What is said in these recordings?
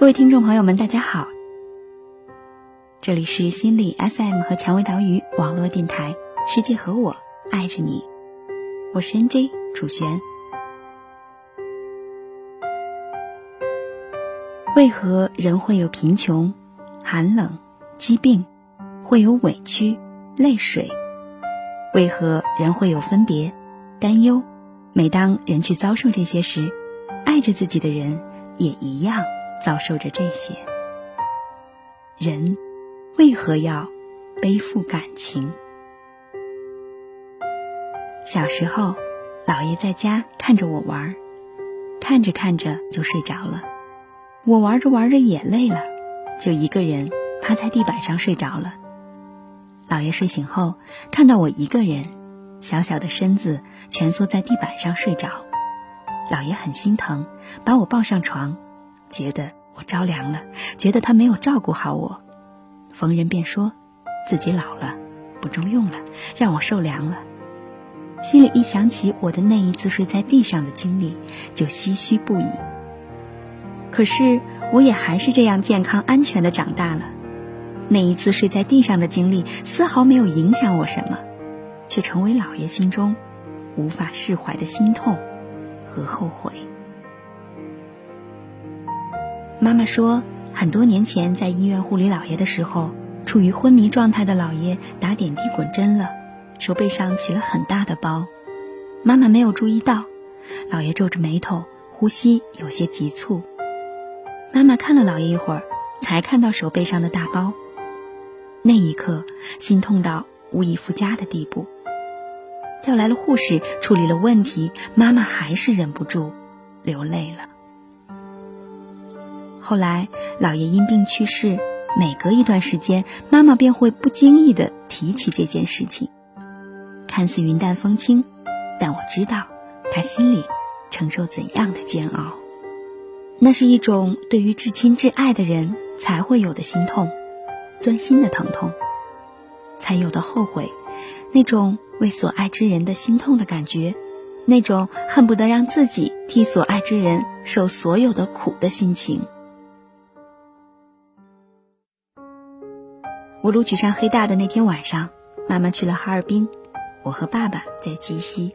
各位听众朋友们，大家好，这里是心理 FM 和蔷薇岛屿网络电台，世界和我爱着你，我是 NJ 楚璇。为何人会有贫穷、寒冷、疾病，会有委屈、泪水？为何人会有分别、担忧？每当人去遭受这些时，爱着自己的人也一样遭受着这些。人为何要背负感情？小时候，姥爷在家看着我玩，看着看着就睡着了。我玩着玩着也累了，就一个人趴在地板上睡着了。姥爷睡醒后，看到我一个人。小小的身子蜷缩在地板上睡着，姥爷很心疼，把我抱上床，觉得我着凉了，觉得他没有照顾好我，逢人便说自己老了，不中用了，让我受凉了。心里一想起我的那一次睡在地上的经历，就唏嘘不已。可是我也还是这样健康安全的长大了，那一次睡在地上的经历丝毫没有影响我什么。却成为老爷心中无法释怀的心痛和后悔。妈妈说，很多年前在医院护理姥爷的时候，处于昏迷状态的姥爷打点滴滚针了，手背上起了很大的包。妈妈没有注意到，姥爷皱着眉头，呼吸有些急促。妈妈看了姥爷一会儿，才看到手背上的大包。那一刻，心痛到无以复加的地步。叫来了护士，处理了问题，妈妈还是忍不住流泪了。后来，姥爷因病去世，每隔一段时间，妈妈便会不经意的提起这件事情，看似云淡风轻，但我知道，他心里承受怎样的煎熬。那是一种对于至亲至爱的人才会有的心痛，钻心的疼痛，才有的后悔，那种。为所爱之人的心痛的感觉，那种恨不得让自己替所爱之人受所有的苦的心情。我录取上黑大的那天晚上，妈妈去了哈尔滨，我和爸爸在鸡西。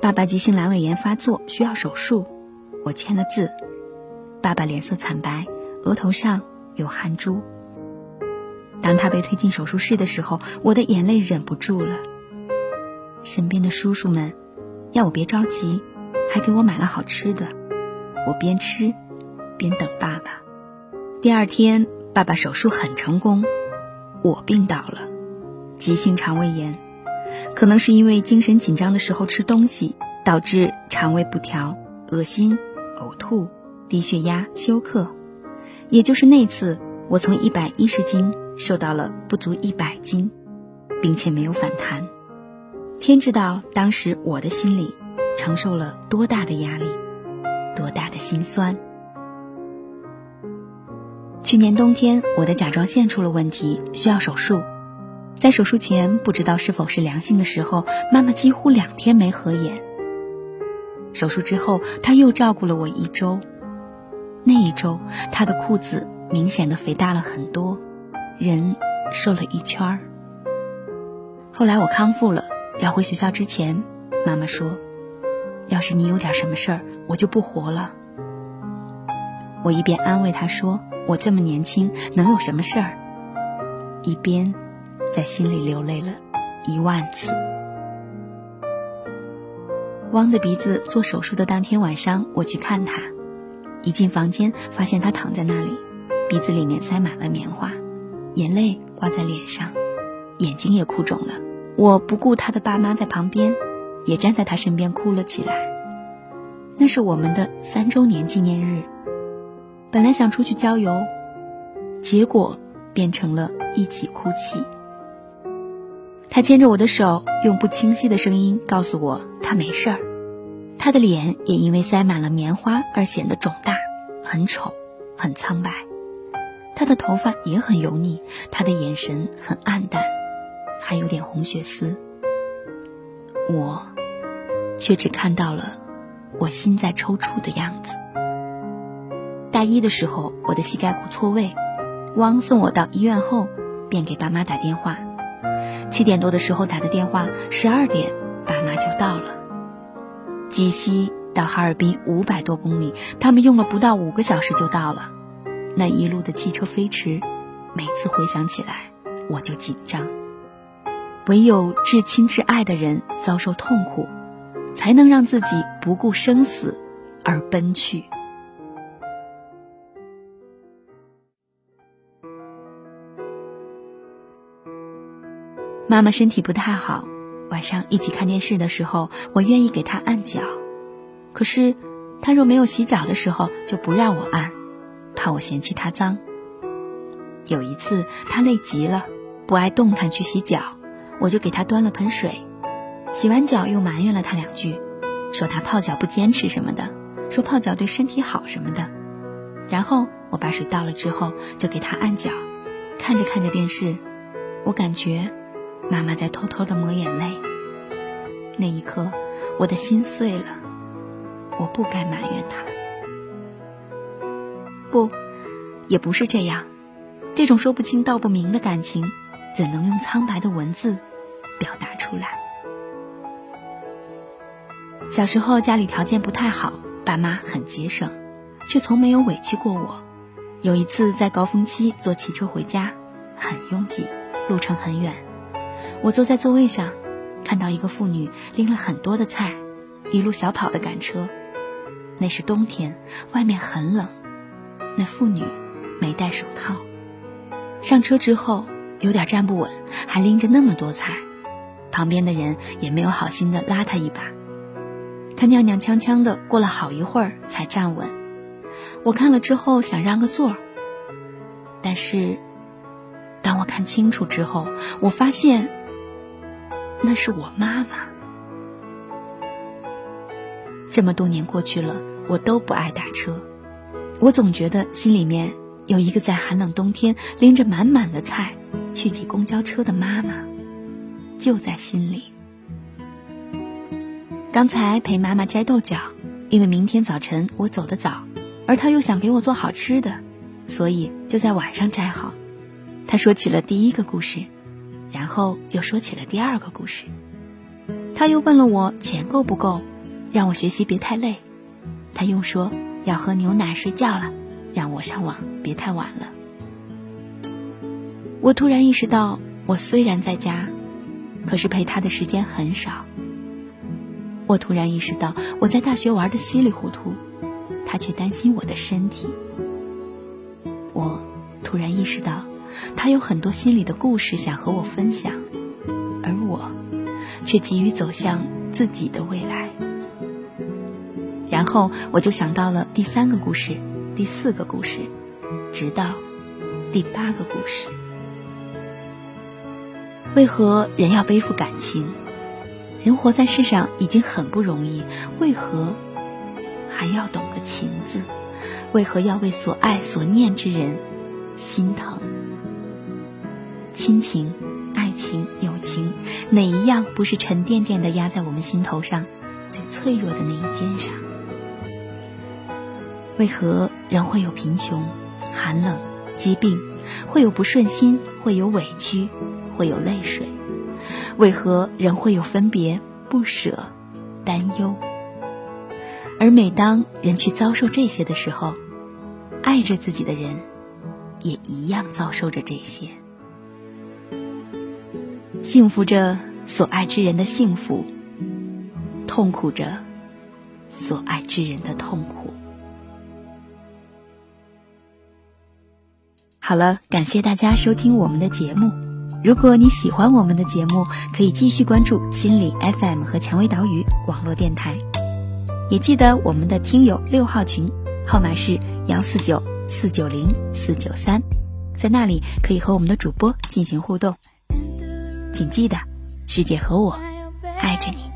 爸爸急性阑尾炎发作，需要手术，我签了字。爸爸脸色惨白，额头上有汗珠。当他被推进手术室的时候，我的眼泪忍不住了。身边的叔叔们要我别着急，还给我买了好吃的。我边吃边等爸爸。第二天，爸爸手术很成功，我病倒了，急性肠胃炎，可能是因为精神紧张的时候吃东西，导致肠胃不调、恶心、呕吐、低血压、休克。也就是那次，我从一百一十斤瘦到了不足一百斤，并且没有反弹。天知道当时我的心里承受了多大的压力，多大的心酸。去年冬天，我的甲状腺出了问题，需要手术。在手术前不知道是否是良性的时候，妈妈几乎两天没合眼。手术之后，她又照顾了我一周。那一周，她的裤子明显的肥大了很多，人瘦了一圈儿。后来我康复了。要回学校之前，妈妈说：“要是你有点什么事儿，我就不活了。”我一边安慰她说：“我这么年轻，能有什么事儿？”一边在心里流泪了一万次。汪的鼻子做手术的当天晚上，我去看他，一进房间发现他躺在那里，鼻子里面塞满了棉花，眼泪挂在脸上，眼睛也哭肿了。我不顾他的爸妈在旁边，也站在他身边哭了起来。那是我们的三周年纪念日。本来想出去郊游，结果变成了一起哭泣。他牵着我的手，用不清晰的声音告诉我他没事儿。他的脸也因为塞满了棉花而显得肿大，很丑，很苍白。他的头发也很油腻，他的眼神很暗淡。还有点红血丝，我却只看到了我心在抽搐的样子。大一的时候，我的膝盖骨错位，汪送我到医院后，便给爸妈打电话。七点多的时候打的电话，十二点爸妈就到了。鸡西到哈尔滨五百多公里，他们用了不到五个小时就到了。那一路的汽车飞驰，每次回想起来我就紧张。唯有至亲至爱的人遭受痛苦，才能让自己不顾生死而奔去。妈妈身体不太好，晚上一起看电视的时候，我愿意给她按脚。可是，她若没有洗澡的时候，就不让我按，怕我嫌弃她脏。有一次，她累极了，不爱动弹去洗脚，我就给她端了盆水。洗完脚又埋怨了她两句，说她泡脚不坚持什么的，说泡脚对身体好什么的。然后我把水倒了之后，就给她按脚。看着看着电视，我感觉。妈妈在偷偷的抹眼泪。那一刻，我的心碎了。我不该埋怨他。不，也不是这样。这种说不清道不明的感情，怎能用苍白的文字表达出来？小时候家里条件不太好，爸妈很节省，却从没有委屈过我。有一次在高峰期坐汽车回家，很拥挤，路程很远。我坐在座位上，看到一个妇女拎了很多的菜，一路小跑的赶车。那是冬天，外面很冷。那妇女没戴手套。上车之后有点站不稳，还拎着那么多菜，旁边的人也没有好心的拉她一把。她踉踉跄跄的过了好一会儿才站稳。我看了之后想让个座儿，但是当我看清楚之后，我发现。那是我妈妈。这么多年过去了，我都不爱打车。我总觉得心里面有一个在寒冷冬天拎着满满的菜去挤公交车的妈妈，就在心里。刚才陪妈妈摘豆角，因为明天早晨我走得早，而她又想给我做好吃的，所以就在晚上摘好。她说起了第一个故事。然后又说起了第二个故事，他又问了我钱够不够，让我学习别太累。他又说要喝牛奶睡觉了，让我上网别太晚了。我突然意识到，我虽然在家，可是陪他的时间很少。我突然意识到，我在大学玩的稀里糊涂，他却担心我的身体。我突然意识到。他有很多心里的故事想和我分享，而我却急于走向自己的未来。然后我就想到了第三个故事，第四个故事，直到第八个故事。为何人要背负感情？人活在世上已经很不容易，为何还要懂个情字？为何要为所爱所念之人心疼？亲情、爱情、友情，哪一样不是沉甸甸的压在我们心头上最脆弱的那一肩上？为何人会有贫穷、寒冷、疾病，会有不顺心，会有委屈，会有泪水？为何人会有分别、不舍、担忧？而每当人去遭受这些的时候，爱着自己的人，也一样遭受着这些。幸福着所爱之人的幸福，痛苦着所爱之人的痛苦。好了，感谢大家收听我们的节目。如果你喜欢我们的节目，可以继续关注心理 FM 和蔷薇岛屿网络电台，也记得我们的听友六号群，号码是幺四九四九零四九三，在那里可以和我们的主播进行互动。请记得，师姐和我爱着你。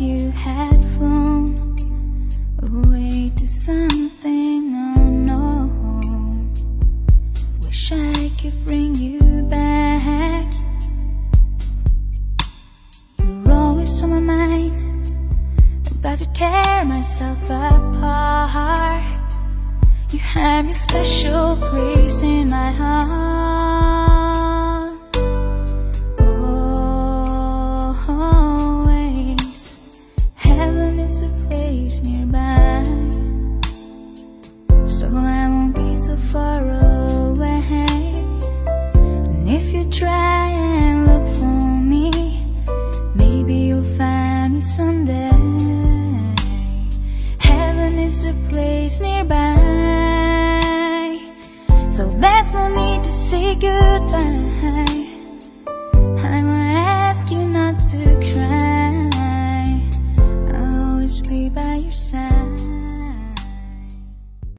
You had flown away to something unknown. Wish I could bring you back. You're always on my mind. About to tear myself apart. You have your special place in my heart.